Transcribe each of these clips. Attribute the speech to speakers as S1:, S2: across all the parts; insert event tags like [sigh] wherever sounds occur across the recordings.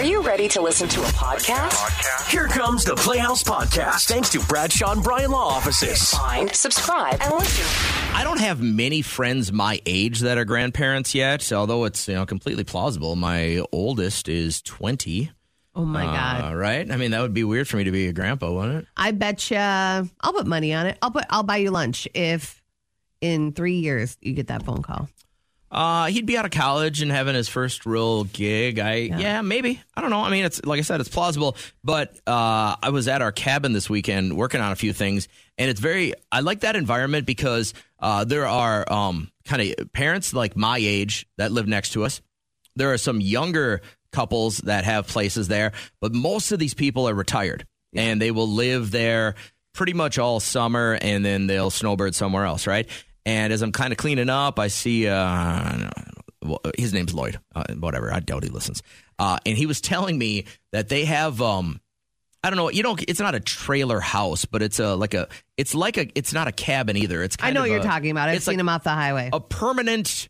S1: Are you ready to listen to a podcast?
S2: Here comes the Playhouse Podcast, thanks to Bradshaw and Bryan Law Offices.
S1: Find, subscribe, and listen.
S3: I don't have many friends my age that are grandparents yet, although it's you know completely plausible. My oldest is twenty.
S4: Oh my
S3: Uh,
S4: god!
S3: right? I mean, that would be weird for me to be a grandpa, wouldn't it?
S4: I bet you I'll put money on it. I'll put I'll buy you lunch if in three years you get that phone call.
S3: Uh, he'd be out of college and having his first real gig. I yeah. maybe I don't know. I mean, it's like I said, it's plausible. But uh, I was at our cabin this weekend working on a few things, and it's very. I like that environment because uh, there are um, kind of parents like my age that live next to us. There are some younger couples that have places there, but most of these people are retired and they will live there pretty much all summer, and then they'll snowbird somewhere else, right? And as I'm kind of cleaning up, I see uh, well, his name's Lloyd. Uh, whatever. I doubt he listens. Uh, and he was telling me that they have um, I don't know. You don't. It's not a trailer house, but it's a like a. It's like a. It's not a cabin either. It's. Kind
S4: I know what you're
S3: a-
S4: talking about. I've
S3: it's
S4: seen
S3: like
S4: them off the highway.
S3: a permanent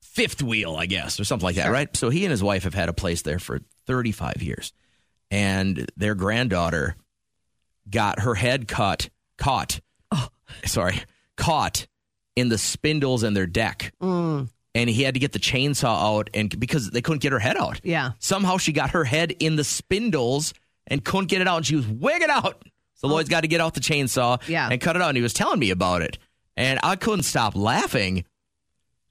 S3: fifth wheel, I guess, or something like that, right? So he and his wife have had a place there for 35 years, and their granddaughter got her head cut, caught, sorry, caught in the spindles in their deck.
S4: Mm.
S3: And he had to get the chainsaw out, and because they couldn't get her head out.
S4: Yeah.
S3: Somehow she got her head in the spindles and couldn't get it out, and she was wigging out. So Lloyd's got to get out the chainsaw
S4: Yeah.
S3: and cut it out. And he was telling me about it, and I couldn't stop laughing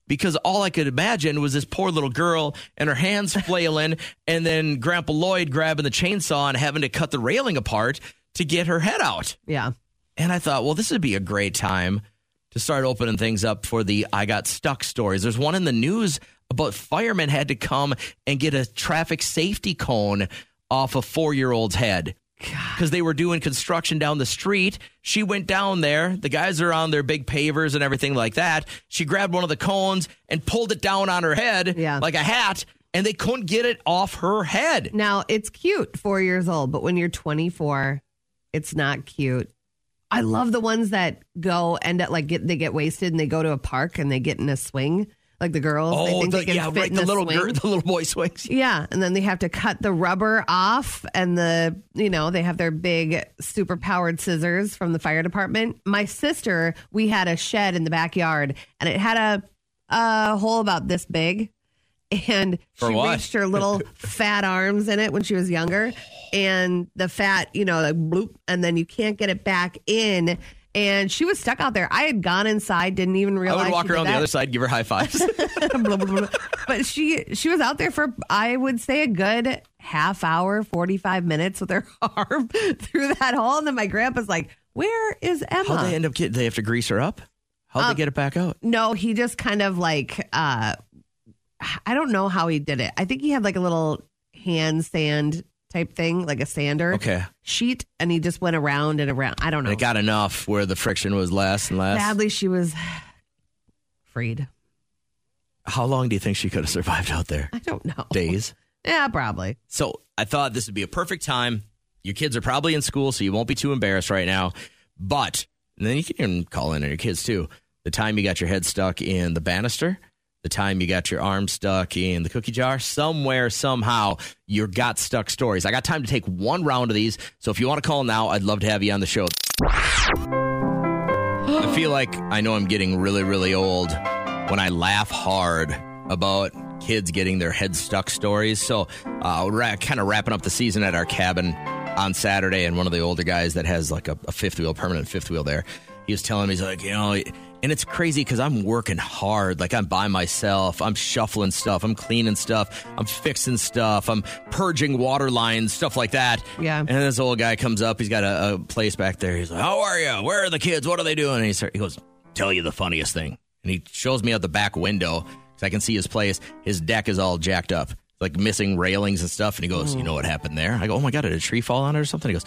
S3: because all I could imagine was this poor little girl and her hands [laughs] flailing, and then Grandpa Lloyd grabbing the chainsaw and having to cut the railing apart to get her head out.
S4: yeah.
S3: And I thought, well, this would be a great time to start opening things up for the I got stuck stories. There's one in the news about firemen had to come and get a traffic safety cone off a four year old's head because they were doing construction down the street. She went down there. The guys are on their big pavers and everything like that. She grabbed one of the cones and pulled it down on her head
S4: Yeah.
S3: like a hat, and they couldn't get it off her head.
S4: Now it's cute, four years old, but when you're 24, it's not cute. I love the ones that go end up like get they get wasted and they go to a park and they get in a swing, like the girls. they
S3: Oh,
S4: think
S3: the,
S4: they can
S3: yeah,
S4: fit
S3: right.
S4: in
S3: The
S4: a
S3: little
S4: swing.
S3: girl, the little boy swings. [laughs]
S4: Yeah, and then they have to cut the rubber off, and the you know they have their big super powered scissors from the fire department. My sister, we had a shed in the backyard, and it had a a hole about this big, and
S3: For
S4: she
S3: what?
S4: reached her little [laughs] fat arms in it when she was younger, and the fat you know like bloop, and then you can't get it back in. And she was stuck out there. I had gone inside, didn't even realize.
S3: I
S4: realize.
S3: would walk
S4: she did
S3: around the
S4: that
S3: other side, give her high fives.
S4: blah, [laughs] blah, [laughs] blah. but she she was out there for I would say a good half hour, forty five minutes with her arm through that hole, and then my grandpa's like, "Where is Emma?"
S3: How they end up getting? They have to grease her up. How'd
S4: Um,
S3: they get it back out?
S4: no, he just kind of like uh, I don't know how he did it. I think he had like a little hand sand type thing, like a sander
S3: Okay,
S4: sheet, and he just went around and around. I don't
S3: and
S4: know.
S3: it got enough where the friction was less and less.
S4: Sadly, she was freed.
S3: How long do you think she could have survived out there?
S4: I don't know.
S3: Days.
S4: Yeah, probably.
S3: So I thought this would be a perfect time. Your kids are probably in school, so you won't be too embarrassed right now. But and then you can even call in on your kids too. The time you got your head stuck in the banister, the time you got your arm stuck in the cookie jar, somewhere, somehow, you got stuck stories. I got time to take one round of these. So if you want to call now, I'd love to have you on the show. I feel like I know I'm getting really, really old when I laugh hard about kids getting their head stuck stories. So, uh, ra- kind of wrapping up the season at our cabin on Saturday, and one of the older guys that has like a, a fifth wheel, permanent fifth wheel there, he was telling me, he's like, you know, and it's crazy because I'm working hard. Like I'm by myself. I'm shuffling stuff. I'm cleaning stuff. I'm fixing stuff. I'm purging water lines, stuff like that.
S4: Yeah.
S3: And this old guy comes up. He's got a, a place back there. He's like, "How are you? Where are the kids? What are they doing?" And he, start, he goes, "Tell you the funniest thing." And he shows me out the back window because I can see his place. His deck is all jacked up, like missing railings and stuff. And he goes, oh. "You know what happened there?" I go, "Oh my god, did a tree fall on it or something?" He goes.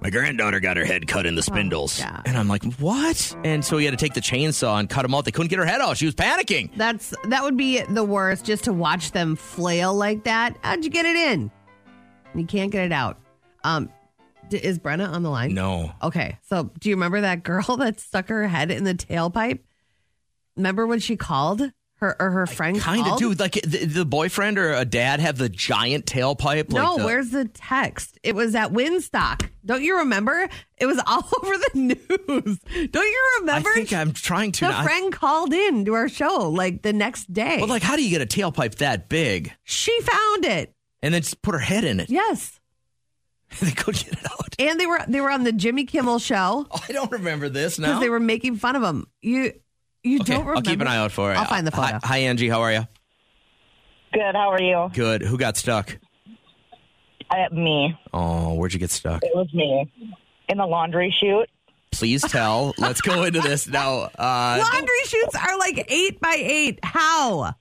S3: My granddaughter got her head cut in the spindles.
S4: God.
S3: and I'm like, what? And so he had to take the chainsaw and cut them out. They couldn't get her head off. She was panicking.
S4: That's that would be the worst just to watch them flail like that. How'd you get it in? You can't get it out. Um, d- is Brenna on the line?
S3: No.
S4: Okay, so do you remember that girl [laughs] that stuck her head in the tailpipe? Remember when she called Her or her friend
S3: Kind of do. Like the, the boyfriend or a dad have the giant tailpipe.
S4: No,
S3: like the,
S4: where's the text? It was at Winstock. Don't you remember? It was all [laughs] over the news. Don't you remember I
S3: think I'm trying to.
S4: the
S3: not-
S4: friend called in to our show like the next day.
S3: Well, like, how do you get a tailpipe that big
S4: she found it.
S3: and then just put her head in it?
S4: Yes. [laughs]
S3: they couldn't get it out.
S4: And they were they were on the Jimmy Kimmel show
S3: Oh, I don't remember this now.
S4: because they were making fun of him. You you
S3: okay,
S4: don't remember?
S3: I'll keep an eye out for it.
S4: I'll find the
S3: Hi,
S4: photo.
S3: hi, Angie. How are you?
S5: Good. How are you?
S3: Good. Who got stuck?
S5: Uh, me.
S3: Oh, where'd you get stuck?
S5: It was me in the laundry chute.
S3: Please tell. [laughs] Let's go into this now. Uh,
S4: Laundry chutes are like eight by eight. How?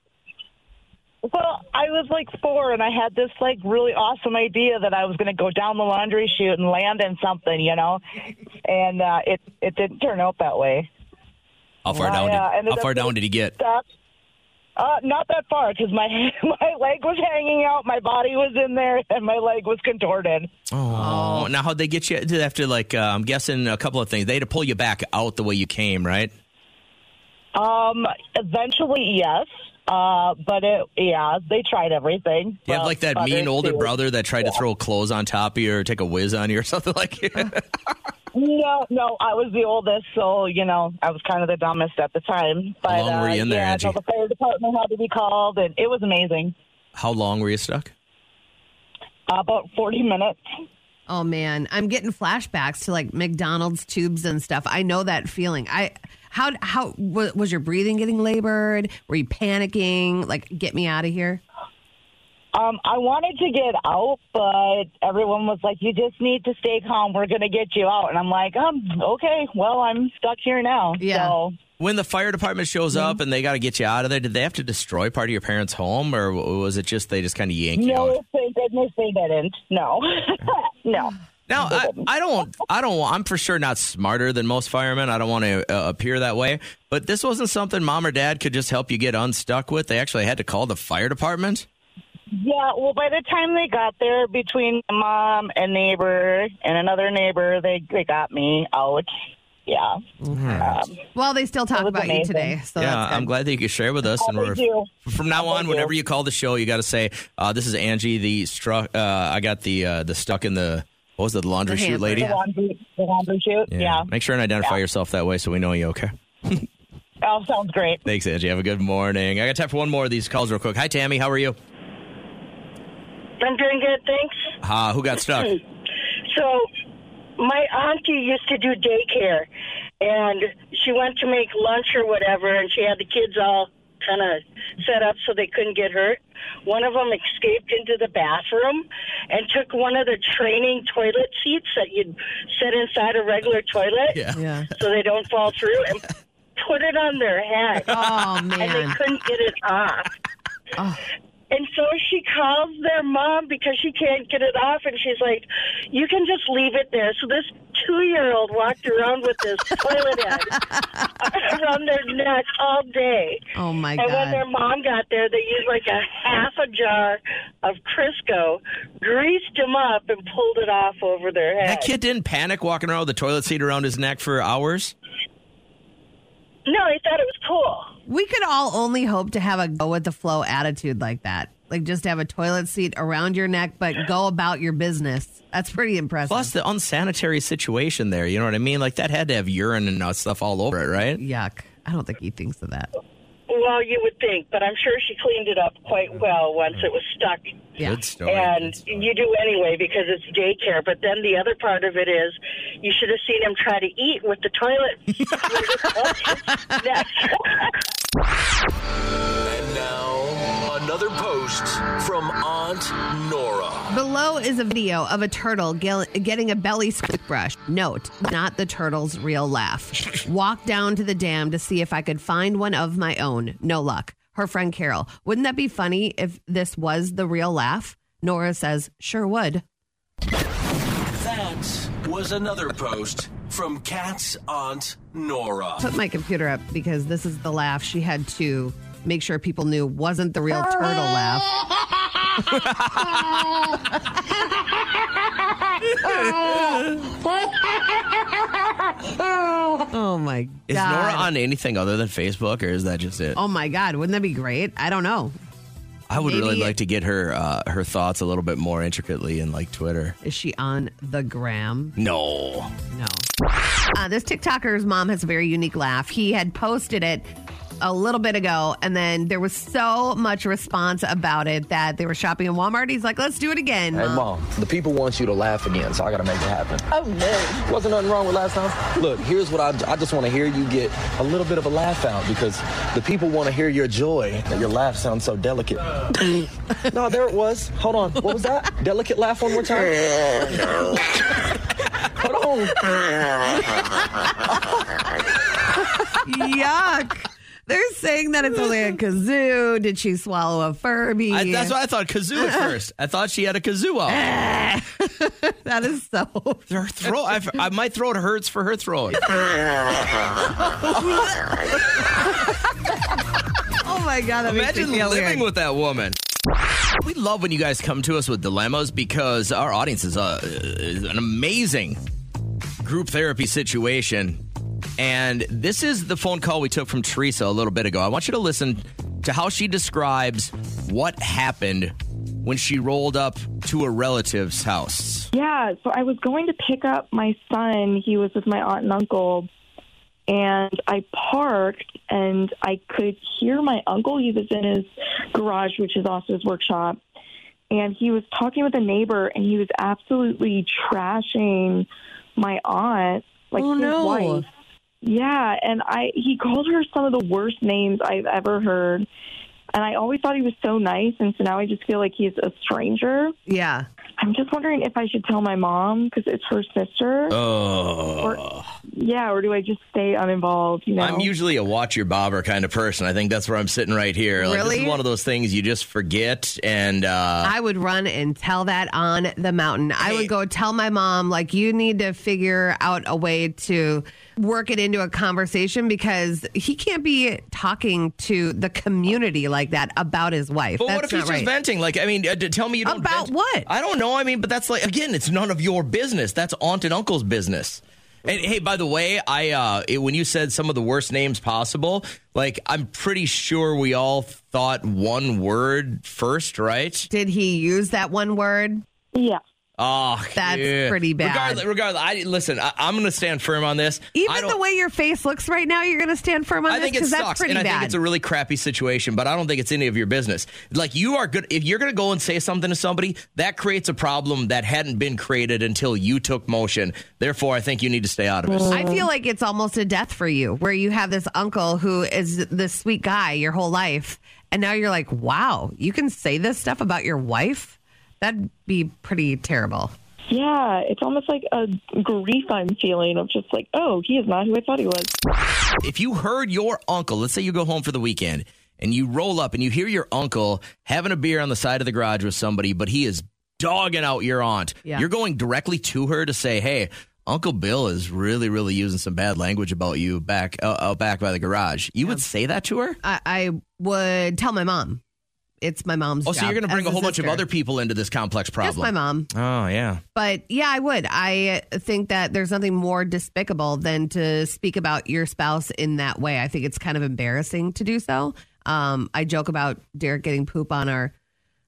S5: Well, I was like four, and I had this like really awesome idea that I was going to go down the laundry chute and land in something, you know, and uh, it it didn't turn out that way.
S3: How far
S5: I,
S3: down?
S5: uh,
S3: Did,
S5: ended
S3: how far down did he get?
S5: Stuck. Uh, not that far because my [laughs] my leg was hanging out, my body was in there, and my leg was contorted.
S3: Oh, now how'd they get you? Did they have to like? Uh, I'm guessing a couple of things. They had to pull you back out the way you came, right?
S5: Um, eventually, yes. Uh, but it, yeah, they tried everything.
S3: You have like that mean older
S5: too.
S3: brother that tried to throw clothes on top of you or take a whiz on you or [laughs] something like that? [laughs]
S5: No, no, I was the oldest, so you know I was kind of the dumbest at the time. But
S3: long were
S5: uh,
S3: you in there,
S5: yeah,
S3: Angie?
S5: so the fire department had to be called, and it was amazing.
S3: How long were you stuck?
S5: about forty minutes.
S4: Oh man, I'm getting flashbacks to like McDonald's tubes and stuff. I know that feeling. I how how was your breathing getting labored? Were you panicking? Like, get me out of here.
S5: Um, I wanted to get out, but everyone was like, "You just need to stay calm. We're going to get you out." And I'm like, "Um, okay. Well, I'm stuck here now."
S4: Yeah.
S5: So
S3: When the fire department shows
S5: Mm-hmm.
S3: up and they got to get you out of there, did they have to destroy part of your parents' home, or was it just they just kind of yanked you
S5: no,
S3: out?
S5: thank goodness they didn't. No, [laughs] no.
S3: Now, I, I don't, I don't, I'm for sure not smarter than most firemen. I don't want to uh, appear that way, but this wasn't something mom or dad could just help you get unstuck with. They actually had to call the fire department.
S5: Yeah, well, by the time they got there, between mom and neighbor and another neighbor, they they got me out. Yeah, um,
S4: Well, they still talk
S5: was
S4: about you today, so
S3: yeah,
S4: that's good.
S3: I'm glad that you could share with us. and
S5: Oh,
S3: we're,
S5: thank you.
S3: from now on, whenever
S5: you.
S3: you call the show, you got to say, uh, "This is Angie, the struck. Uh, I got the uh, the stuck in the what was it, the laundry
S4: The
S3: chute lady."
S5: the laundry, the laundry chute. Yeah.
S3: Make sure and identify yourself that way so we know you. Okay. [laughs]
S5: Oh, sounds great.
S3: Thanks, Angie. Have a good morning. I got time for one more of these calls real quick. Hi, Tammy. How are you?
S6: I'm doing good, thanks.
S3: Uh, who got stuck? [laughs]
S6: So, my auntie used to do daycare, and she went to make lunch or whatever, and she had the kids all kind of set up so they couldn't get hurt. One of them escaped into the bathroom and took one of the training toilet seats that you'd set inside a regular toilet
S3: Yeah.
S4: yeah.
S6: so they don't fall through and put it on their head.
S4: Oh man.
S6: and they couldn't get it off.
S4: Oh.
S6: And so she calls their mom because she can't get it off, and she's like, "You can just leave it there." So this two-year-old walked around with this [laughs] toilet head [laughs] around their neck all day.
S4: Oh my god.
S6: And when their mom got there, they used like a half a jar of Crisco, greased him up, and pulled it off over their head.
S3: That kid didn't panic walking around with the toilet seat around his neck for hours.
S6: No, they thought it was cool.
S4: We could all only hope to have a go with the flow attitude like that. Like just have a toilet seat around your neck, but go about your business. That's pretty impressive.
S3: Plus the unsanitary situation there. You know what I mean? Like that had to have urine and uh, stuff all over it, right?
S4: Yuck. I don't think he thinks of that.
S6: Well, you would think, but I'm sure she cleaned it up quite well once it was stuck.
S4: Yeah.
S3: Good story.
S6: And
S3: Good story.
S6: you do anyway because it's daycare. But then the other part of it is you should have seen him try to eat with the toilet. [laughs] [laughs] [laughs]
S2: And now, another post from Aunt Nora.
S4: Below is a video of a turtle getting a belly brush. Note, not the turtle's real laugh. Walk down to the dam to see if I could find one of my own. No luck. Her friend Carol. Wouldn't that be funny if this was the real laugh? Nora says, sure would.
S2: That was another post from Kat's Aunt Nora.
S4: Put my computer up because this is the laugh she had to make sure people knew wasn't the real turtle laugh. [laughs] Oh my god.
S3: Is Nora on anything other than Facebook, or is that just it?
S4: Oh my god, wouldn't that be great? I don't know.
S3: I would really like to get her uh, her thoughts a little bit more intricately in like Twitter.
S4: Is she on the gram?
S3: No.
S4: No. Uh, this TikToker's mom has a very unique laugh. He had posted it a little bit ago, and then there was so much response about it that they were shopping in Walmart. He's like, let's do it again.
S7: Hey,
S4: Mom.
S7: mom, the people want you to laugh again, so I gotta make it happen.
S6: Oh, no.
S7: Wasn't nothing wrong with last time. Look, here's what I, I just want to hear you get a little bit of a laugh out because the people want to hear your joy. That your laugh sounds so delicate. [laughs] no, there it was. Hold on. What was that? Delicate laugh one more time. Hold on. [laughs]
S4: Yuck. They're saying that it's only a [laughs] kazoo. Did she swallow a Furby?
S3: I, that's why I thought kazoo at [laughs] first. I thought she had a kazoo out. [laughs]
S4: that is so.
S3: Her throat. I, I, my throat hurts for her throat.
S4: Oh my god, that
S3: Imagine living
S4: weird.
S3: with that woman. We love when you guys come to us with dilemmas because our audience is, uh, is an amazing group therapy situation. And this is the phone call we took from Teresa a little bit ago. I want you to listen to how she describes what happened when she rolled up to a relative's house.
S8: Yeah, so I was going to pick up my son. He was with my aunt and uncle. And I parked and I could hear my uncle. He was in his garage, which is also his workshop. And he was talking with a neighbor and he was absolutely trashing my aunt, like
S4: Oh,
S8: his
S4: no.
S8: wife. Yeah, and I he called her some of the worst names I've ever heard. And I always thought he was so nice, and so now I just feel like he's a stranger.
S4: Yeah.
S8: I'm just wondering if I should tell my mom because it's her sister.
S3: Oh.
S8: Yeah, or do I just stay uninvolved? You know,
S3: I'm usually a watch your bobber kind of person. I think that's where I'm sitting right here. Like, this
S4: Really?
S3: is one of those things you just forget. And uh,
S4: I would run and tell that on the mountain. I
S3: Hey.
S4: would go tell my mom, like, you need to figure out a way to work it into a conversation because he can't be talking to the community like that about his wife.
S3: But
S4: That's
S3: what if he's
S4: not right.
S3: just venting? Like, I mean, uh, tell me you don't
S4: About
S3: vent-
S4: what?
S3: I don't know. I mean, but that's like again, it's none of your business. That's aunt and uncle's business. And hey, by the way, I uh, it- when you said some of the worst names possible, like I'm pretty sure we all thought one word first, right?
S4: Did he use that one word?
S8: yeah.
S3: Oh,
S4: That's
S3: yeah.
S4: pretty bad.
S3: Regardless, regardless, I listen. I, I'm going to stand firm on this.
S4: Even the way your face looks right now, you're going to stand firm on
S3: I
S4: this
S3: think it
S4: because that's pretty
S3: and I
S4: bad.
S3: think it's a really crappy situation. But I don't think it's any of your business. Like you are good if you're going to go and say something to somebody that creates a problem that hadn't been created until you took motion. Therefore, I think you need to stay out of it.
S4: I feel like it's almost a death for you, where you have this uncle who is this sweet guy your whole life, and now you're like, wow, you can say this stuff about your wife? That'd be pretty terrible.
S8: Yeah, it's almost like a grief I'm feeling of just like, oh, he is not who I thought he was.
S3: If you heard your uncle, let's say you go home for the weekend and you roll up and you hear your uncle having a beer on the side of the garage with somebody, but he is dogging out your aunt,
S4: Yeah.
S3: you're going directly to her to say, hey. Uncle Bill is really, really using some bad language about you back uh, out back by the garage. You would say that to her?
S4: I, I would tell my mom. It's my mom's
S3: Oh, so you're going to bring a whole bunch of other people into this complex problem?
S4: Just my mom.
S3: Oh, yeah.
S4: But yeah, I would. I think that there's nothing more despicable than to speak about your spouse in that way. I think it's kind of embarrassing to do so. Um, I joke about Derek getting poop on our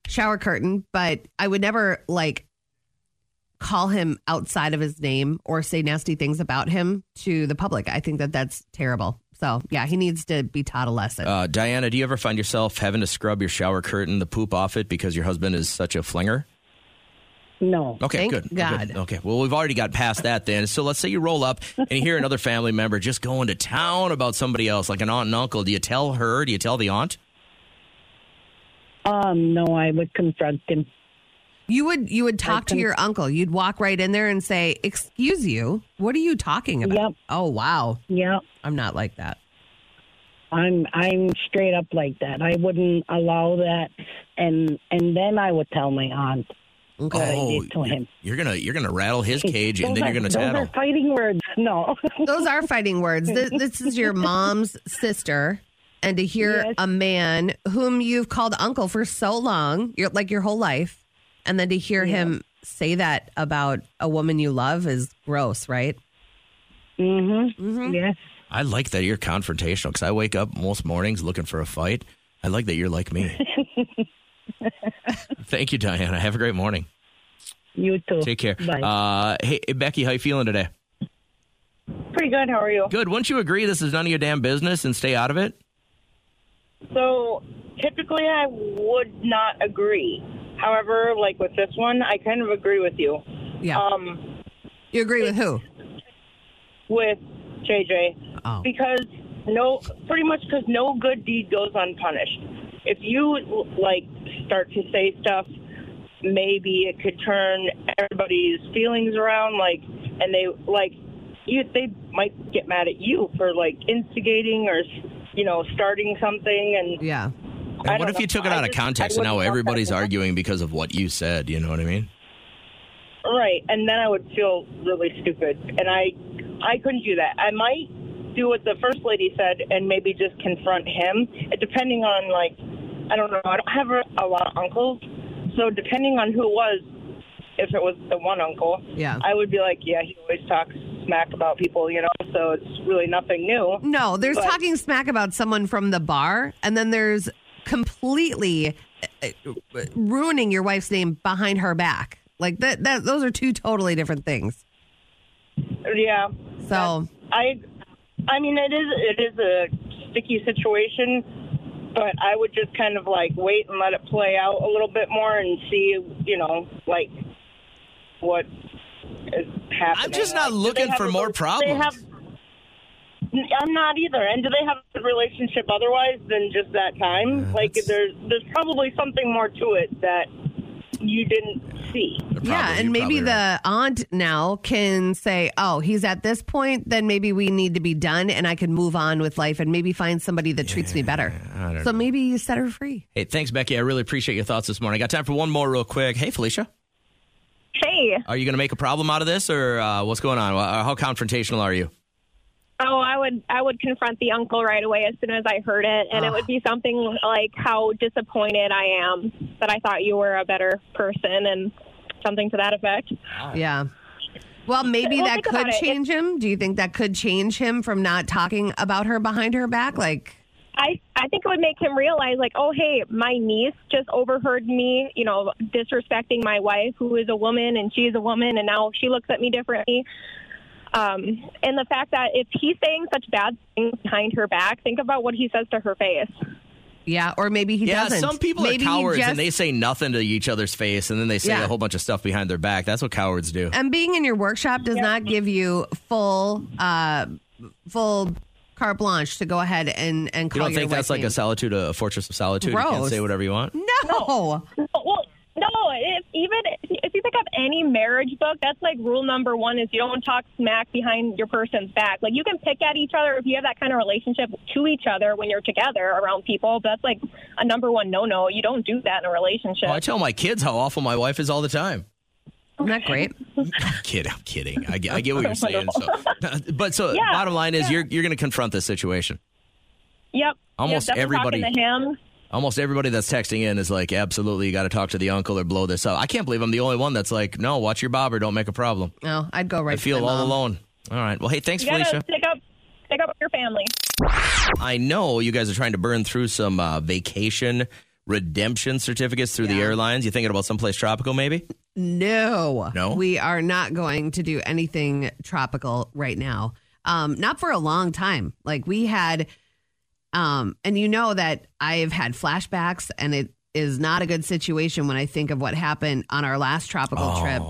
S4: shower curtain, but I would never like call him outside of his name or say nasty things about him to the public. I think that that's terrible. So yeah, he needs to be taught a lesson.
S3: Uh, Diana, do you ever find yourself having to scrub your shower curtain, the poop off it, because your husband is such a flinger?
S9: No.
S3: Okay,
S4: Thank
S3: good.
S4: God.
S3: Good. Okay, well, we've already got past that then. So let's say you roll up and you hear another family member just going to town about somebody else, like an aunt and uncle. Do you tell her? Do you tell the aunt?
S9: Um, no, I would confront him.
S4: You would you would talk to
S9: can-
S4: your uncle. You'd walk right in there and say, "Excuse you, what are you talking about?"
S9: Yep.
S4: Oh wow,
S9: Yeah.
S4: I'm not like that.
S9: I'm I'm straight up like that. I wouldn't allow that and and then I would tell my aunt what I did to
S3: you're,
S9: him.
S3: you're gonna you're gonna rattle his cage and then
S9: are-
S3: you're gonna
S9: those
S3: tattle.
S9: are fighting words. [laughs] No.
S4: Those are fighting words. This, this is your [laughs] mom's sister, and to hear
S9: Yes.
S4: a man whom you've called uncle for so long, you're like your whole life, and then to hear him say that about a woman you love is gross, right?
S9: Mm-hmm. Yes.
S3: I like that you're confrontational because I wake up most mornings looking for a fight. I like that you're like me. [laughs] Thank you, Diana. Have a great morning.
S9: You too.
S3: Take care.
S9: Bye.
S3: Uh, hey, Becky, how you feeling today?
S5: Pretty good. How are you?
S3: Good. Wouldn't you agree this is none of your damn business and stay out of it?
S5: So typically, I would not agree. However, like with this one, I kind of agree with you.
S4: Yeah.
S5: Um,
S4: you agree with who?
S5: with JJ
S4: Oh.
S5: because no, pretty much because no good deed goes unpunished. If you like start to say stuff, maybe it could turn everybody's feelings around. Like, and they like you, they might get mad at you for like instigating or you know starting something. And
S4: Yeah.
S3: And what
S5: don't
S3: if you took it
S5: I
S3: out of
S5: just-
S3: context
S5: I
S3: and now
S5: wouldn't want that
S3: everybody's arguing because of what you said? You know what I mean?
S5: Right, and then I would feel really stupid, and I, I couldn't do that. I might do what the first lady said, and maybe just confront him. It, depending on like, I don't know. I don't have a, a lot of uncles, so depending on who it was, if it was the one uncle,
S4: Yeah.
S5: I would be like, yeah, he always talks smack about people, you know. So it's really nothing new.
S4: No, there's
S5: But-
S4: talking smack about someone from the bar, and then there's completely uh, uh, ruining your wife's name behind her back. Like that, that those are two totally different things.
S5: Yeah.
S4: So
S5: I, I mean, it is it is a sticky situation, but I would just kind of like wait and let it play out a little bit more and see, you know, like what is happening.
S3: I'm just not
S5: Like,
S3: looking for more problems.
S5: have- I'm not either. And do they have a relationship otherwise than just that time? like, there's there's probably something more to it that you didn't see.
S4: yeah, and maybe
S3: probably
S4: the
S3: right.
S4: aunt now can say, "Oh, he's at this point. Then maybe we need to be done, and I can move on with life, and maybe find somebody that treats me better." So
S3: know.
S4: maybe you set her free.
S3: Hey, thanks, Becky. I really appreciate your thoughts this morning. I got time for one more real quick. Hey, Felicia.
S10: Hey.
S3: Are you going to make a problem out of this, or uh, what's going on? Uh, How confrontational are you?
S10: Oh, I would I would confront the uncle right away as soon as I heard it, and it would be ah. something like how disappointed I am that I thought you were a better person, and something to that effect. Ah.
S4: Yeah. Well, maybe
S10: Well,
S4: that could
S10: about it.
S4: change him. Do you think that could change him from not talking about her behind her back? Like,
S10: I I think it would make him realize like, oh hey, my niece just overheard me, you know, disrespecting my wife, who is a woman, and she's a woman, and now she looks at me differently. Um, and the fact that if he's saying such bad things behind her back, think about what he says to her face.
S4: yeah, or maybe he
S3: yeah,
S4: doesn't.
S3: some people
S4: maybe
S3: are cowards
S4: just-
S3: and they say nothing to each other's face, and then they say
S4: Yeah.
S3: a whole bunch of stuff behind their back. That's what cowards do.
S4: and being in your workshop does not give you full, uh, full carte blanche to go ahead and and
S3: You
S4: call
S3: don't
S4: your
S3: think that's
S4: wife
S3: like a solitude, a fortress of solitude? You can't say whatever you want.
S4: no.
S10: Well, no. If, even if you pick up any marriage book, that's like rule number one: is you don't talk smack behind your person's back. Like you can pick at each other if you have that kind of relationship to each other when you're together around people. But that's like a number one no-no. You don't do that in a relationship.
S3: Oh, I tell my kids how awful my wife is all the time.
S4: Isn't that great?
S3: I'm kidding. I'm kidding. I, get- I get what you're saying. So, [laughs] but so
S10: Yeah,
S3: bottom line is
S10: yeah.
S3: you're you're going to confront this situation.
S10: Yep.
S3: Almost
S10: yep, definitely
S3: everybody-
S10: talking to him.
S3: Almost everybody that's texting in is like, absolutely, you got to talk to the uncle or blow this up. I can't believe I'm the only one that's like, no, watch your bobber, don't make a problem.
S4: No, I'd go right.
S3: I
S4: to
S3: feel
S4: my
S3: all
S4: mom.
S3: alone. All right. Well, hey, thanks,
S10: You
S3: Felicia.
S10: stick up, stick up your family.
S3: I know you guys are trying to burn through some uh, vacation redemption certificates through the airlines. You thinking about someplace tropical, maybe?
S4: No.
S3: No?
S4: We are not going to do anything tropical right now. Um, not for a long time. Like we had um, and you know that I've had flashbacks and it is not a good situation when I think of what happened on our last tropical trip.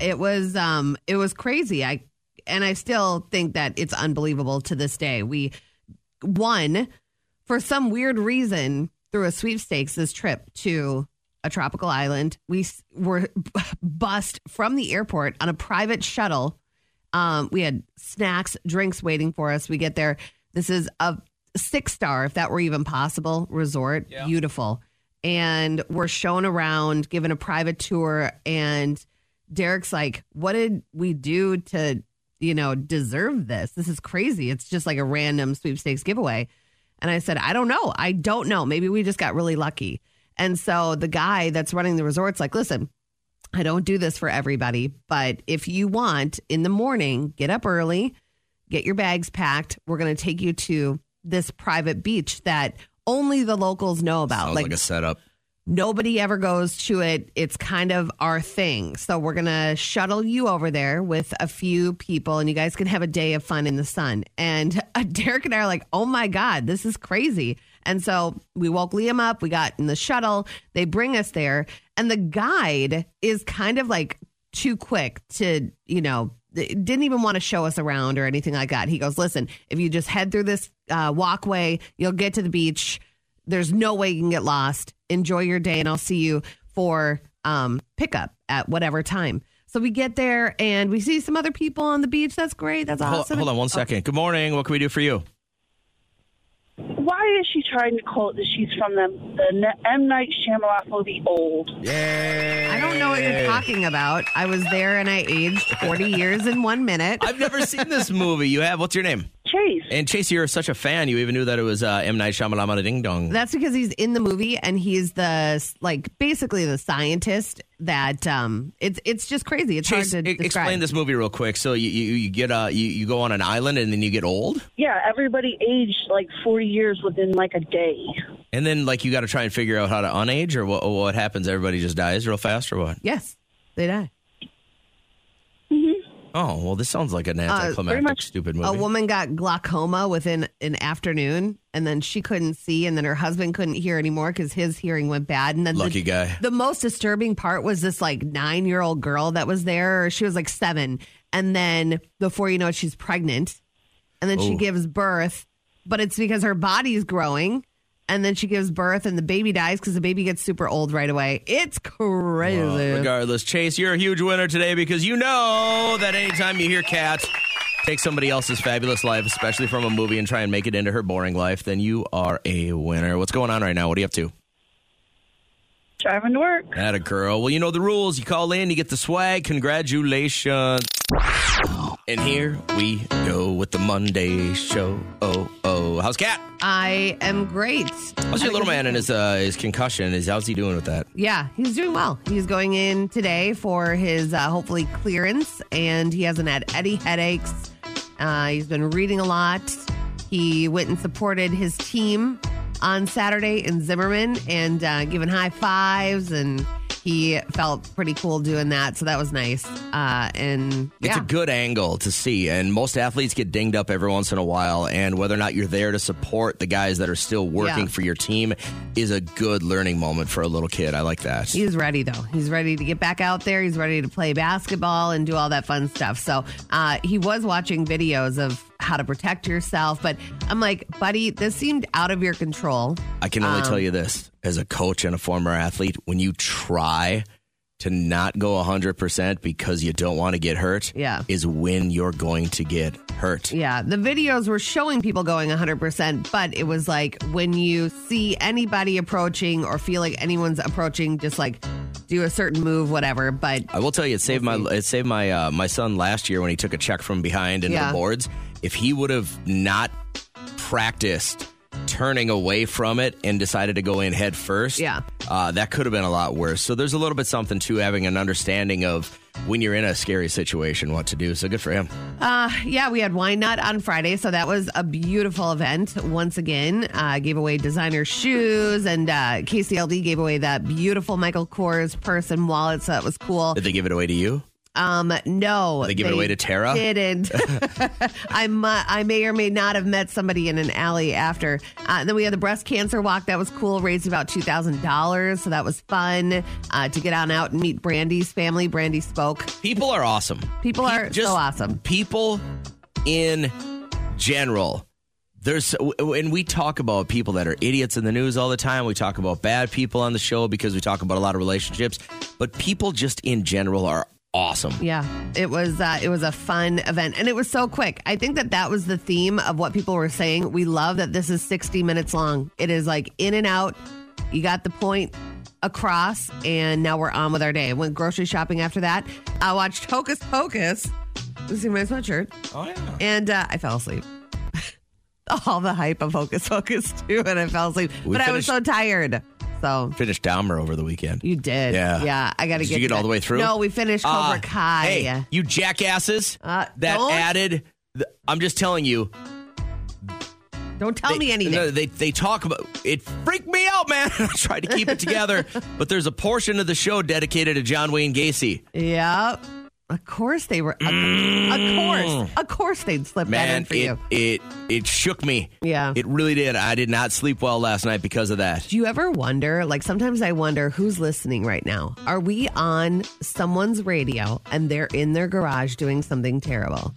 S4: It was um it was crazy. I and I still think that it's unbelievable to this day. We won for some weird reason through a sweepstakes this trip to a tropical island. We were bussed from the airport on a private shuttle. Um, we had snacks, drinks waiting for us. We get there. This is a six star, if that were even possible, resort. Beautiful. And we're shown around, given a private tour. And Derek's like, What did we do to, you know, deserve this? This is crazy. It's just like a random sweepstakes giveaway. And I said, I don't know. I don't know. Maybe we just got really lucky. And so the guy that's running the resort's like, listen, I don't do this for everybody, but if you want in the morning, get up early, get your bags packed. We're going to take you to this private beach that only the locals know about.
S3: Sounds like, a setup.
S4: Nobody ever goes to it. It's kind of our thing. So we're going to shuttle you over there with a few people and you guys can have a day of fun in the sun. And uh, [laughs] Derek and I are like, oh my God, this is crazy. And so we woke Liam up. We got in the shuttle. They bring us there. And the guide is kind of like too quick to, you know, didn't even want to show us around or anything like that. He goes, listen, if you just head through this uh, walkway, you'll get to the beach. There's no way you can get lost. Enjoy your day, and I'll see you for um, pickup at whatever time. So we get there and we see some other people on the beach. That's great. That's
S3: Hold,
S4: awesome.
S3: hold on one second. Good morning. What can we do for you?
S11: Why is she trying to quote that she's from the, the M. Night Shyamalan movie Old?
S3: Yeah.
S4: I don't know what you're talking about. I was there and I aged 40 years in one minute.
S3: I've never seen this movie. You have? What's your name?
S11: Chase.
S3: And Chase, you're such a fan. You even knew that it was uh, M Night Shyamalan Ding Dong.
S4: That's because he's in the movie and he's the like basically the scientist that um it's it's just crazy. It's
S3: Chase,
S4: hard to
S3: e-
S4: describe.
S3: explain this movie real quick. So you you, you get uh you, you go on an island and then you get old,
S11: Yeah, everybody aged like 40 years within like a day.
S3: and then like you got to try and figure out how to unage, or what what happens? Everybody just dies real fast, or what?
S4: Yes, they die.
S3: Oh well, this sounds like an
S4: Uh,
S3: anticlimactic, stupid movie.
S4: A woman got glaucoma within an afternoon, and then she couldn't see, and then her husband couldn't hear anymore because his hearing went bad. And then
S3: Lucky
S4: the,
S3: guy.
S4: The most disturbing part was this like nine year old girl that was there. She was like seven, and then before you know it, she's pregnant, and then she gives birth, but it's because her body's growing. And then she gives birth, and the baby dies because the baby gets super old right away. It's crazy.
S3: Well, regardless, Chase, you're a huge winner today because you know that anytime you hear Kat take somebody else's fabulous life, especially from a movie, and try and make it into her boring life, then you are a winner. What's going on right now? What are you up to?
S11: Driving to work.
S3: That a girl. Well, you know the rules. You call in, you get the swag. Congratulations. And here we go with the Monday show. Oh, oh. How's Kat?
S4: I am great.
S3: How's your little man and his uh, his concussion? Is how's he doing with that?
S4: Yeah, he's doing well. He's going in today for his uh, hopefully clearance, and he hasn't had any headaches. Uh, he's been reading a lot. He went and supported his team on Saturday in Zimmerman and uh, giving high fives, and he felt pretty cool doing that. So that was nice. Uh, and
S3: It's a good angle to see, and most athletes get dinged up every once in a while. And whether or not you're there to support the guys that are still working
S4: Yeah.
S3: for your team is a good learning moment for a little kid. I like that.
S4: He's ready though. He's ready to get back out there. He's ready to play basketball and do all that fun stuff. So uh, he was watching videos of how to protect yourself, but I'm like, buddy, this seemed out of your control.
S3: I can only
S4: Um,
S3: tell you this as a coach and a former athlete when you try to not go 100% because you don't want to get hurt
S4: Yeah.
S3: is when you're going to get hurt.
S4: Yeah, the videos were showing people going 100%, but it was like when you see anybody approaching or feel like anyone's approaching, just like do a certain move, whatever. But
S3: I will tell you, it saved my it saved my uh, my son last year when he took a check from behind into
S4: Yeah.
S3: the boards. If he would have not practiced turning away from it and decided to go in head first,
S4: Yeah.
S3: uh, that could have been a lot worse. So there's a little bit something to having an understanding of when you're in a scary situation, what to do. So good for him.
S4: Uh, yeah, we had Wine Nut on Friday, so that was a beautiful event. Once again, uh, gave away designer shoes, and uh, KCLD gave away that beautiful Michael Kors purse and wallet, so that was cool.
S3: Did they give it away to you?
S4: Um, no,
S3: They give it away to Tara?
S4: Didn't. [laughs] I mu- I may or may not have met somebody in an alley after. Uh, then we had the breast cancer walk. That was cool. Raised about two thousand dollars, so that was fun uh, to get on out and meet Brandy's family. Brandy spoke.
S3: People are awesome.
S4: People are so awesome.
S3: People in general. There's and we talk about people that are idiots in the news all the time. We talk about bad people on the show because we talk about a lot of relationships. But people just in general are awesome.
S4: Yeah, it was uh, it was a fun event, and it was so quick. I think that that was the theme of what people were saying. We love that this is sixty minutes long. It is like in and out. You got the point across, and now we're on with our day. Went grocery shopping after that. I watched Hocus Pocus. You see my sweatshirt?
S3: Oh yeah.
S4: And uh, I fell asleep. [laughs] All the hype of Hocus Pocus too, and I fell asleep.
S3: We
S4: but I was so tired. So
S3: finished Dahmer over the weekend.
S4: you did.
S3: Yeah.
S4: Yeah. I got to
S3: Did
S4: get
S3: you get all the way through?
S4: No, we finished Cobra
S3: Uh,
S4: Kai.
S3: Hey, you jackasses
S4: Uh,
S3: that
S4: don't-
S3: added. The, I'm just telling you.
S4: Don't tell
S3: they,
S4: me anything.
S3: no, They they talk about it. Freaked me out, man. [laughs] I tried to keep it together, [laughs] but there's a portion of the show dedicated to John Wayne Gacy.
S4: Yep. Of course they were. Of, mm. of course. Of course they'd slip that in for
S3: it,
S4: you.
S3: it it shook me.
S4: Yeah.
S3: It really did. I did not sleep well last night because of that.
S4: Do you ever wonder? Like sometimes I wonder who's listening right now. Are we on someone's radio and they're in their garage doing something terrible?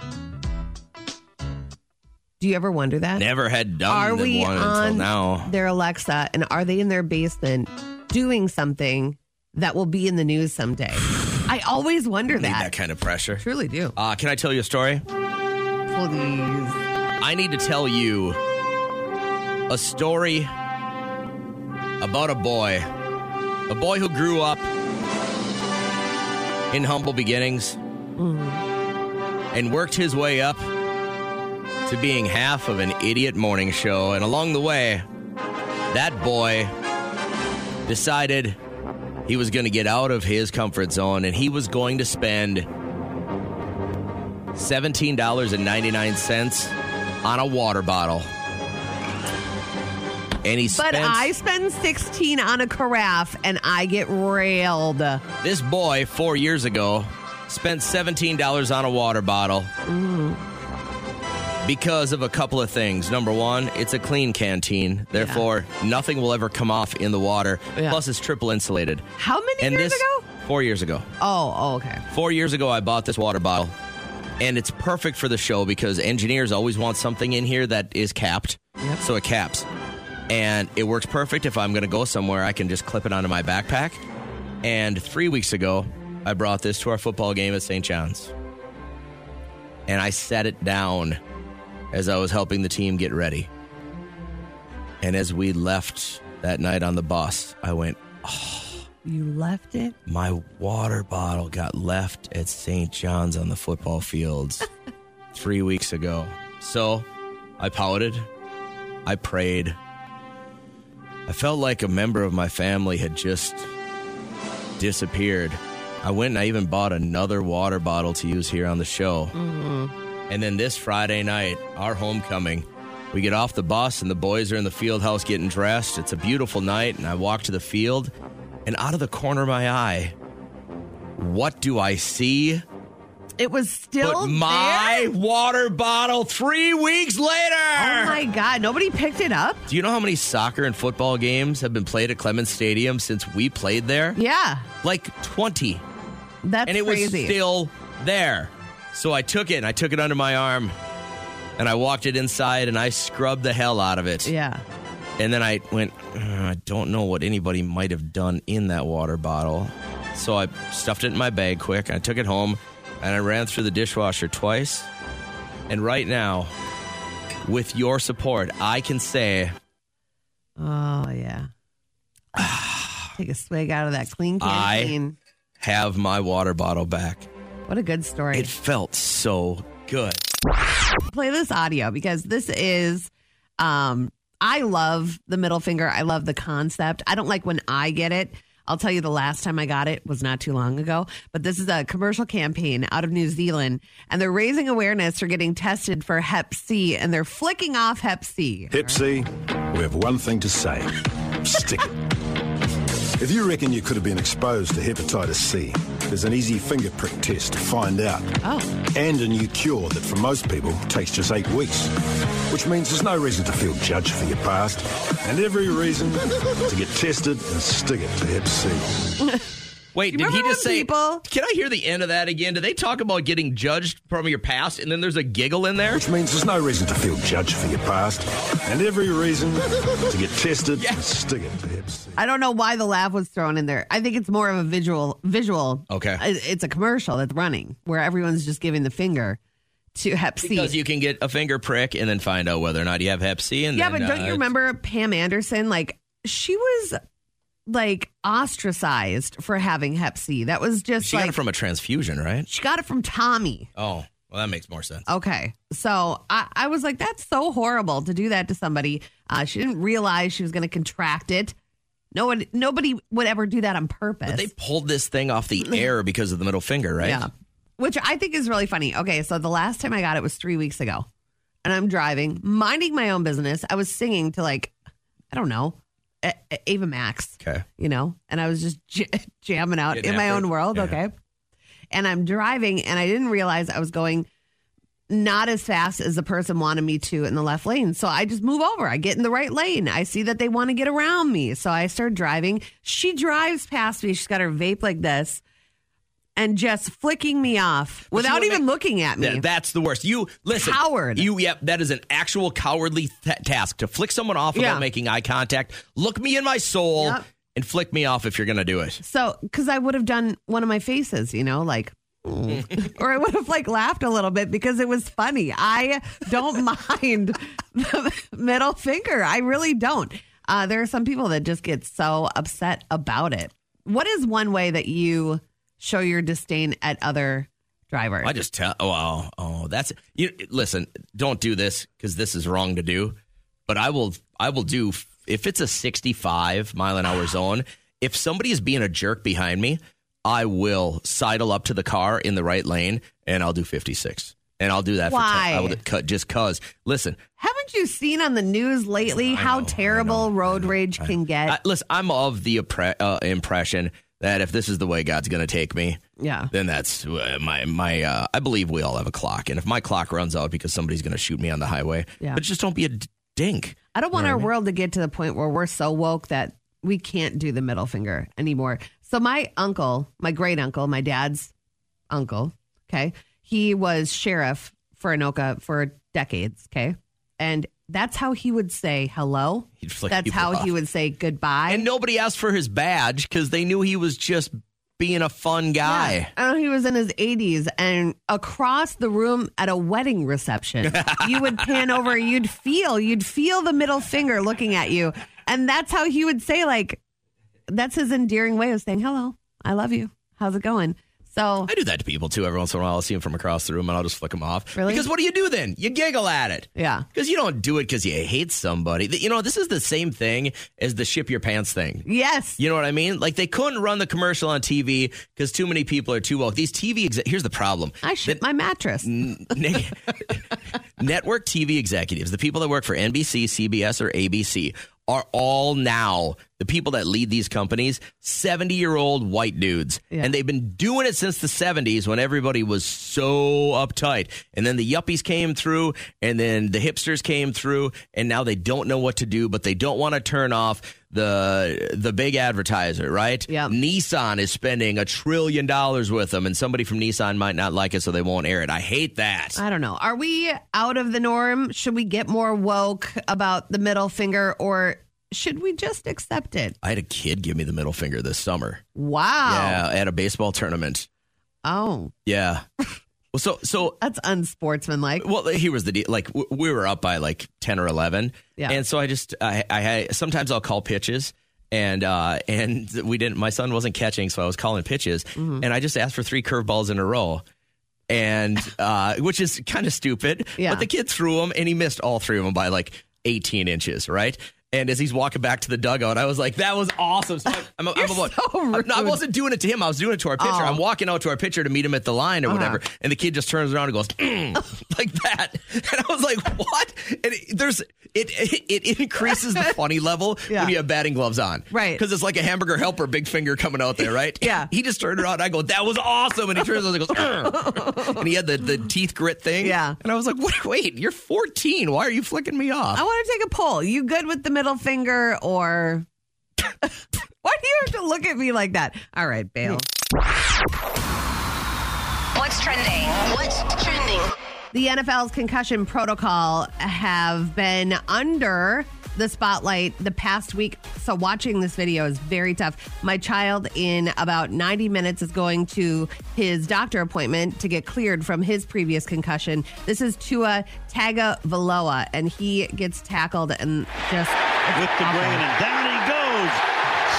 S4: Do you ever wonder that?
S3: Never had done
S4: Are we
S3: one until
S4: on
S3: now.
S4: their Alexa and are they in their basement doing something that will be in the news someday? I always wonder
S3: Need
S4: that.
S3: that kind of pressure.
S4: Truly do.
S3: Uh, can I tell you a story?
S4: Please.
S3: I need to tell you a story about a boy. A boy who grew up in humble beginnings and worked his way up to being half of an idiot morning show. And along the way, that boy decided he was going to get out of his comfort zone and he was going to spend $17.99 on a water bottle. And he
S4: But
S3: spent
S4: I spend 16 on a carafe and I get railed.
S3: this boy 4 years ago spent $17 on a water bottle. Mm. Because of a couple of things. Number one, it's a Klean Kanteen. Therefore, nothing will ever come off in the water.
S4: Yeah.
S3: Plus, it's triple insulated.
S4: How many
S3: And
S4: years
S3: this,
S4: ago?
S3: Four years ago.
S4: Oh, oh, okay.
S3: Four years ago, I bought this water bottle, and it's perfect for the show because engineers always want something in here that is capped. yep. So it caps. And it works perfect if I'm going to go somewhere, I can just clip it onto my backpack. And three weeks ago, I brought this to our football game at St. John's. And I set it down as I was helping the team get ready. And as we left that night on the bus, I went,
S4: You left it?
S3: Oh, my water bottle got left at St. John's on the football fields [laughs] three weeks ago. So I pouted. I prayed. I felt like a member of my family had just disappeared. I went and I even bought another water bottle to use here on the show. Mm-hmm. And then this Friday night, our homecoming, we get off the bus and the boys are in the field house getting dressed. It's a beautiful night, and I walk to the field, and out of the corner of my eye, what do I see?
S4: It was still
S3: but my
S4: there?
S3: water bottle three weeks later.
S4: Oh my god! Nobody picked it up.
S3: Do you know how many soccer and football games have been played at Clemens Stadium since we played there?
S4: Yeah,
S3: Like 20.
S4: that's
S3: and it
S4: crazy.
S3: was still there. So I took it and I took it under my arm and I walked it inside and I scrubbed the hell out of it.
S4: yeah.
S3: And then I went, "Uh, I don't know what anybody might have done in that water bottle. So I stuffed it in my bag quick. I took it home and I ran through the dishwasher twice. And right now, with your support, I can say
S4: Oh yeah. [sighs] Take a swig out of that clean
S3: I- have my water bottle back.
S4: What a good story.
S3: It felt so good.
S4: play this audio because this is um I love the middle finger. I love the concept. I don't like when I get it. I'll tell you the last time I got it was not too long ago, but this is a commercial campaign out of New Zealand and they're raising awareness for getting tested for hep C and they're flicking off hep C.
S12: Hep C, we have one thing to say stick it. [laughs] If you reckon you could have been exposed to hepatitis C, there's an easy finger prick test to find out.
S4: Oh.
S12: And a new cure that for most people takes just eight weeks. Which means there's no reason to feel judged for your past, and every reason to get tested and stick it to Hep C. [laughs]
S3: Wait, did he just say?
S4: people-
S3: Can I hear the end of that again? Do they talk about getting judged from your past, and then there's a giggle in there?
S12: Which means there's no reason to feel judged for your past, and every reason to get tested [laughs] and stick it to Hep C.
S4: I don't know why the laugh was thrown in there. I think it's more of a visual visual.
S3: Okay.
S4: It's a commercial that's running where everyone's just giving the finger to hep C.
S3: Because you can get a finger prick and then find out whether or not you have Hep C. And
S4: yeah,
S3: then,
S4: but don't
S3: uh,
S4: you remember Pam Anderson? Like she was like ostracized for having Hep C. That was just
S3: She
S4: like
S3: got it from a transfusion, right?
S4: she got it from Tommy.
S3: Oh, well, that makes more sense.
S4: Okay, so I, I was like, that's so horrible to do that to somebody. Uh, she didn't realize she was going to contract it. No one, nobody would ever do that on purpose.
S3: But they pulled this thing off the [laughs] air because of the middle finger, right?
S4: Yeah. Which I think is really funny. Okay, so the last time I got it was three weeks ago. And I'm driving, minding my own business. I was singing to like, I don't know, Ava Max.
S3: Okay.
S4: You know, and I was just [laughs] j- jamming out
S3: Getting
S4: in my own world.
S3: Yeah.
S4: Okay. And I'm driving and I didn't realize I was going not as fast as the person wanted me to in the left lane. So I just move over. I get in the right lane. I see that they want to get around me. So I start driving. She drives past me. She's got her vape like this and just flicking me off
S3: But
S4: without even
S3: make-
S4: looking at me.
S3: Yeah, that's the worst. You listen,
S4: Coward.
S3: You yep, that is an actual cowardly th- task to flick someone off without
S4: Yeah.
S3: making eye contact. Look me in my soul
S4: Yep.
S3: and flick me off if you're gonna do it.
S4: So, because I would have done one of my faces, you know, like, [laughs] or I would have like laughed a little bit because it was funny. I don't [laughs] mind the [laughs] middle finger. I really don't. Uh, there are some people that just get so upset about it. What is one way that you show your disdain at other drivers?
S3: I just tell. Oh, oh, oh, that's you. Listen, don't do this because this is wrong to do. But I will. I will do if it's a 65 mile an hour zone. If somebody is being a jerk behind me, I will sidle up to the car in the right lane and I'll do 56. And I'll do that
S4: Why?
S3: for 10. I will cut just cause. Listen,
S4: Haven't you seen on the news lately how terrible road rage can get?
S3: I, listen, I'm of the appre- uh, impression that if this is the way God's going to take me,
S4: yeah.
S3: then that's uh, my my. Uh, I believe we all have a clock, and if my clock runs out because somebody's going to shoot me on the highway,
S4: Yeah.
S3: but just don't be a dink.
S4: I don't want
S3: You know
S4: our
S3: I mean?
S4: world to get to the point where we're so woke that we can't do the middle finger anymore. So my uncle, my great uncle, my dad's uncle, okay, he was sheriff for Anoka for decades, okay, and that's how he would say hello. That's how
S3: off.
S4: he would say goodbye.
S3: And nobody asked for his badge because they knew he was just being a fun guy.
S4: I know he was in his 80s, and across the room at a wedding reception, [laughs] you would pan over, you'd feel, you'd feel the middle finger looking at you, and that's how he would say, like, that's his endearing way of saying, "Hello, I love you. How's it going?" So
S3: I do that to people too. Every once in a while, I'll see them from across the room and I'll just flick them off.
S4: Really?
S3: Because what do you do then? You giggle at it.
S4: Yeah.
S3: Because you don't do it because you hate somebody. You know, this is the same thing as the ship your pants thing.
S4: Yes.
S3: You know what I mean? Like they couldn't run the commercial on TV because too many people are too woke. These TV, exe- here's the problem.
S4: I shit my mattress. [laughs]
S3: Network TV executives, the people that work for NBC, CBS, or ABC, are all now the people that lead these companies 70 year old white dudes.
S4: Yeah.
S3: And they've been doing it since the 70s when everybody was so uptight. And then the yuppies came through, and then the hipsters came through, and now they don't know what to do, but they don't want to turn off the the big advertiser, right? Yeah. Nissan is spending a trillion dollars with them, and somebody from Nissan might not like it, so they won't air it. I hate that.
S4: I don't know. Are we out of the norm? Should we get more woke about the middle finger, or should we just accept it?
S3: I had a kid give me the middle finger this summer.
S4: Wow.
S3: Yeah, at a baseball tournament.
S4: Oh,
S3: Yeah. [laughs] Well, so so
S4: that's unsportsmanlike.
S3: Well, here was the deal. Like w- we were up by like ten or eleven,
S4: Yeah.
S3: and so I just I, I sometimes I'll call pitches, and uh and we didn't. My son wasn't catching, so I was calling pitches,
S4: Mm-hmm.
S3: and I just asked for three curveballs in a row. And [laughs] uh, which is kind of stupid,
S4: Yeah.
S3: but the kid threw them and he missed all three of them by like 18 inches, right? And as he's walking back to the dugout, I was like, "That was awesome!" So I'm, I'm, I'm about, [laughs] I'm- no, I wasn't doing it to him. I was doing it to our pitcher.
S4: Oh.
S3: I'm walking out to our pitcher to meet him at the line or
S4: Uh-huh.
S3: whatever, and the kid just turns around and goes [laughs] "Mm," like that, and I was like, "What?" And it, there's it, it it increases the [laughs] funny level
S4: Yeah.
S3: when you have batting gloves on,
S4: Right.
S3: Because it's like a hamburger helper, big finger coming out there, right?
S4: Yeah.
S3: He just turned around. and I go, "That was awesome!" And he turns around and goes, "Mm." and he had the the teeth grit thing,
S4: Yeah.
S3: And I was like, "Wait, wait, you're 14. Why are you flicking me off?"
S4: I want to take a poll. You good with the middle finger, or [laughs] why do you have to look at me like that? All right, bail.
S1: What's trending? What's trending?
S4: The NFL's concussion protocol have been under the spotlight the past week. So watching this video is very tough. My child in about 90 minutes is going to his doctor appointment to get cleared from his previous concussion. This is Tua Tagovailoa and he gets tackled and just
S13: with the brain, and down he goes.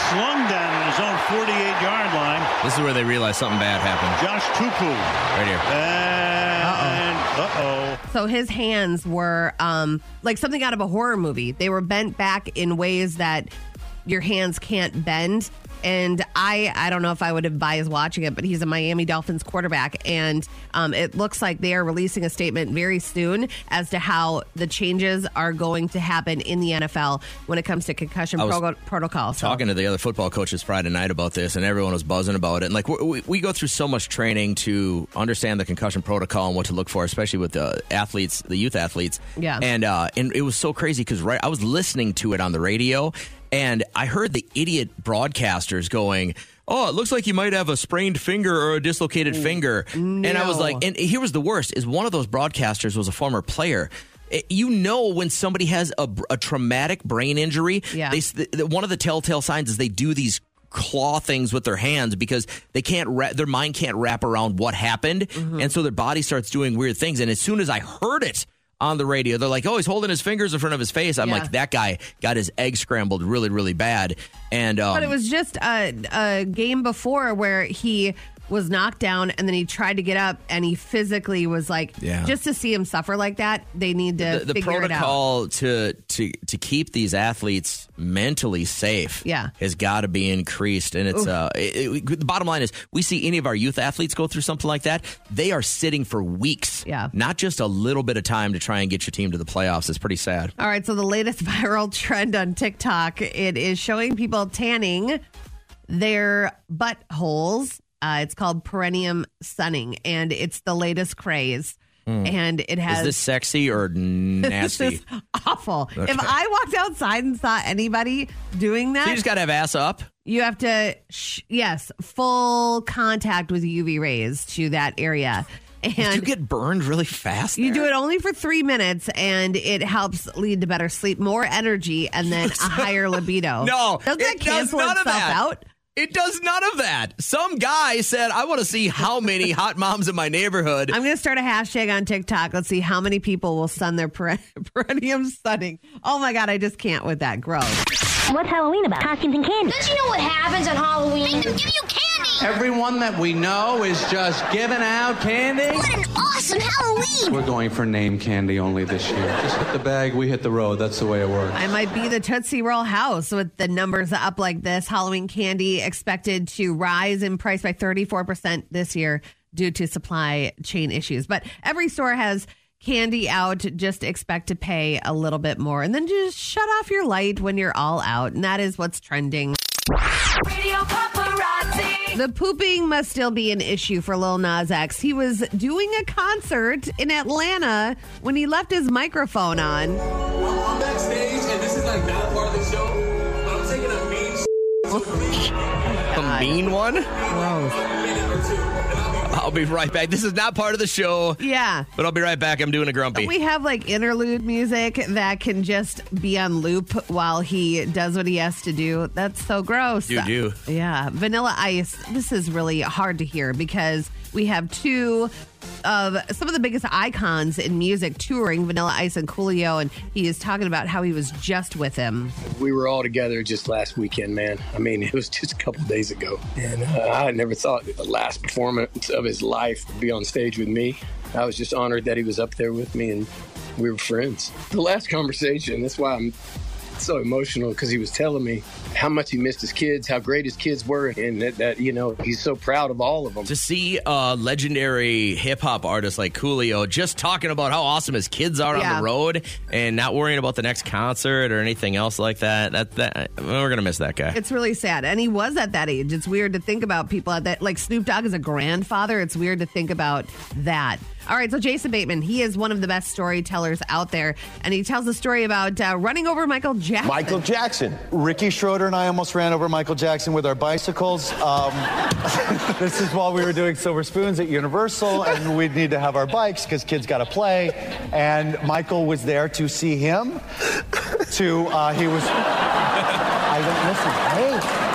S13: Slung down on his own 48 yard line.
S3: This is where they realize something bad happened.
S13: Josh Tupou.
S3: Right here.
S13: And uh oh.
S4: So his hands were um, like something out of a horror movie. They were bent back in ways that your hands can't bend. And I, I don't know if I would advise watching it, but he's a Miami Dolphins quarterback, and um, it looks like they are releasing a statement very soon as to how the changes are going to happen in the NFL when it comes to concussion
S3: I was
S4: pro- protocol. So-
S3: talking to the other football coaches Friday night about this, and everyone was buzzing about it. And like we, we go through so much training to understand the concussion protocol and what to look for, especially with the athletes, the youth athletes.
S4: Yeah.
S3: And uh, and it was so crazy because right, I was listening to it on the radio, and I heard the idiot broadcasters going. Oh, it looks like you might have a sprained finger or a dislocated finger. And I was like, and here was the worst: is one of those broadcasters was a former player. It- You know when somebody has a, a traumatic brain injury.
S4: Yeah.
S3: They, the, one of the telltale signs is they do these claw things with their hands because they can't ra- their mind can't wrap around what happened, mm-hmm. and so their body starts doing weird things. And as soon as I heard it on the radio, they're like, "Oh, he's holding his fingers in front of his face." I'm
S4: Yeah.
S3: like, "That guy got his egg scrambled really, really bad." And um,
S4: But it was just a, a game before where he was knocked down and then he tried to get up and he physically was like,
S3: Yeah.
S4: just to see him suffer like that, they need to
S3: the, the
S4: figure it out.
S3: protocol to to to keep these athletes mentally safe
S4: Yeah.
S3: has got to be increased and it's
S4: Oof.
S3: uh it, it- the bottom line is we see any of our youth athletes go through something like that they are sitting for weeks
S4: Yeah.
S3: not just a little bit of time to try and get your team to the playoffs it's pretty sad
S4: All right, so the latest [laughs] viral trend on TikTok, it is showing people tanning their buttholes. Uh, it's called perineum sunning, and it's the latest craze. And it has
S3: is this sexy or [laughs]
S4: this
S3: nasty
S4: is awful.
S3: Okay.
S4: If I walked outside and saw anybody doing that,
S3: so you just got to have ass up
S4: You have to, sh- yes, full contact with UV rays to that area. And
S3: you get burned really fast
S4: you do it only for three minutes, and it helps lead to better sleep, more energy, and then a [laughs] higher libido.
S3: no
S4: doesn't that
S3: it does
S4: cancel
S3: none
S4: itself out?
S3: It does none of that some guy said i want to see how many hot moms in my neighborhood
S4: I'm going to start a hashtag on TikTok. Let's see how many people will sun their per- [laughs] perineum sunning. Oh my God, I just can't with that. Gross.
S14: What's Halloween about? Costumes and candy.
S1: Don't you know what happens on Halloween? Make them give you candy.
S15: Everyone that we know is just giving out candy.
S1: What an awesome Halloween!
S15: We're going for name candy only this year. Just hit the bag, we hit the road. That's the way it works.
S4: I might be the Tootsie Roll house with the numbers up like this. Halloween candy expected to rise in price by 34% this year due to supply chain issues. But every store has candy out. Just expect to pay a little bit more. And then just shut off your light when you're all out. And that is what's trending.
S16: Radio Paparazzi.
S4: The pooping must still be an issue for Lil Nas X. He was doing a concert in Atlanta when he left his microphone on.
S2: I'm backstage, and this is like not part of the show, but I'm taking a mean
S3: a mean one i'll be right back this is not part of the show
S4: Yeah.
S3: but i'll be right back i'm doing a grumpy
S4: We have like interlude music that can just be on loop while he does what he has to do. That's so gross.
S3: You do.
S4: Yeah. Vanilla Ice, this is really hard to hear because we have two of some of the biggest icons in music touring, Vanilla Ice and Coolio, and he is talking about how he was just with him.
S17: We were all together just last weekend, man. I mean, it was just a couple days ago. And uh, I never thought the last performance of his life would be on stage with me. I was just honored that he was up there with me and we were friends. The last conversation, that's why I'm so emotional because he was telling me how much he missed his kids, how great his kids were, and that, that you know, he's so proud of all of them.
S3: to see a legendary hip hop artist like Coolio just talking about how awesome his kids are
S4: Yeah.
S3: on the road and not worrying about the next concert or anything else like that. That, that we're gonna miss that guy.
S4: It's really sad. And he was at that age. It's weird to think about people at that. Like Snoop Dogg is a grandfather. It's weird to think about that. All right, so Jason Bateman, he is one of the best storytellers out there. And he tells a story about uh, running over Michael Jackson.
S18: Michael Jackson. Ricky Schroder and I almost ran over Michael Jackson with our bicycles. Um, [laughs] this is while we were doing Silver Spoons at Universal, and we'd need to have our bikes because kids got to play. And Michael was there to see him. To uh, he was. I don't listen. Hey.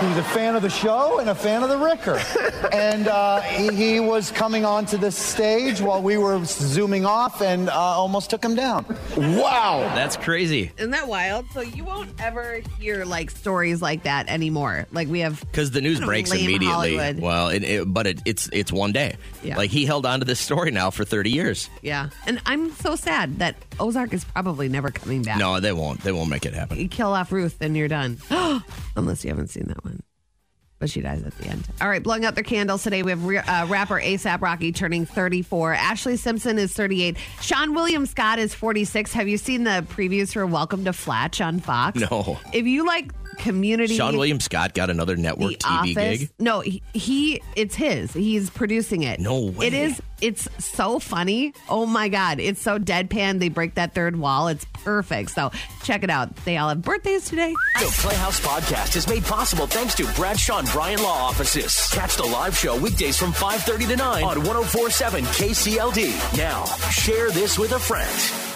S18: He's a fan of the show and a fan of the Ricker. [laughs] and uh, he, he was coming onto the stage while we were zooming off and uh, almost took him down. Wow.
S3: That's crazy.
S4: Isn't that wild? So you won't ever hear like stories like that anymore. Like we have
S3: Because the news breaks immediately.
S4: Hollywood.
S3: Well, it, it, but it, it's it's one day.
S4: Yeah.
S3: Like he held on to this story now for 30 years.
S4: Yeah. And I'm so sad that Ozark is probably never coming back.
S3: No, they won't. They won't make it happen.
S4: You kill off Ruth and you're done. [gasps] Unless you haven't seen that one. But she dies at the end. All right, blowing out their candles today. We have re- uh, rapper ASAP Rocky turning 34. Ashlee Simpson is 38. Seann William Scott is 46. Have you seen the previews for Welcome to Flatch on Fox?
S3: No.
S4: If you like community.
S3: Seann William Scott got another network
S4: The
S3: TV
S4: Office.
S3: gig.
S4: No, he, he it's his. He's producing it.
S3: No way.
S4: It is. It's so funny. Oh my god, it's so deadpan. They break that third wall. It's perfect. So check it out. They all have birthdays today.
S19: The Playhouse Podcast is made possible thanks to Bradshaw and Bryan Law Offices. Catch the live show weekdays from 5.30 to 9 on 1047 KCLD. Now, share this with a friend.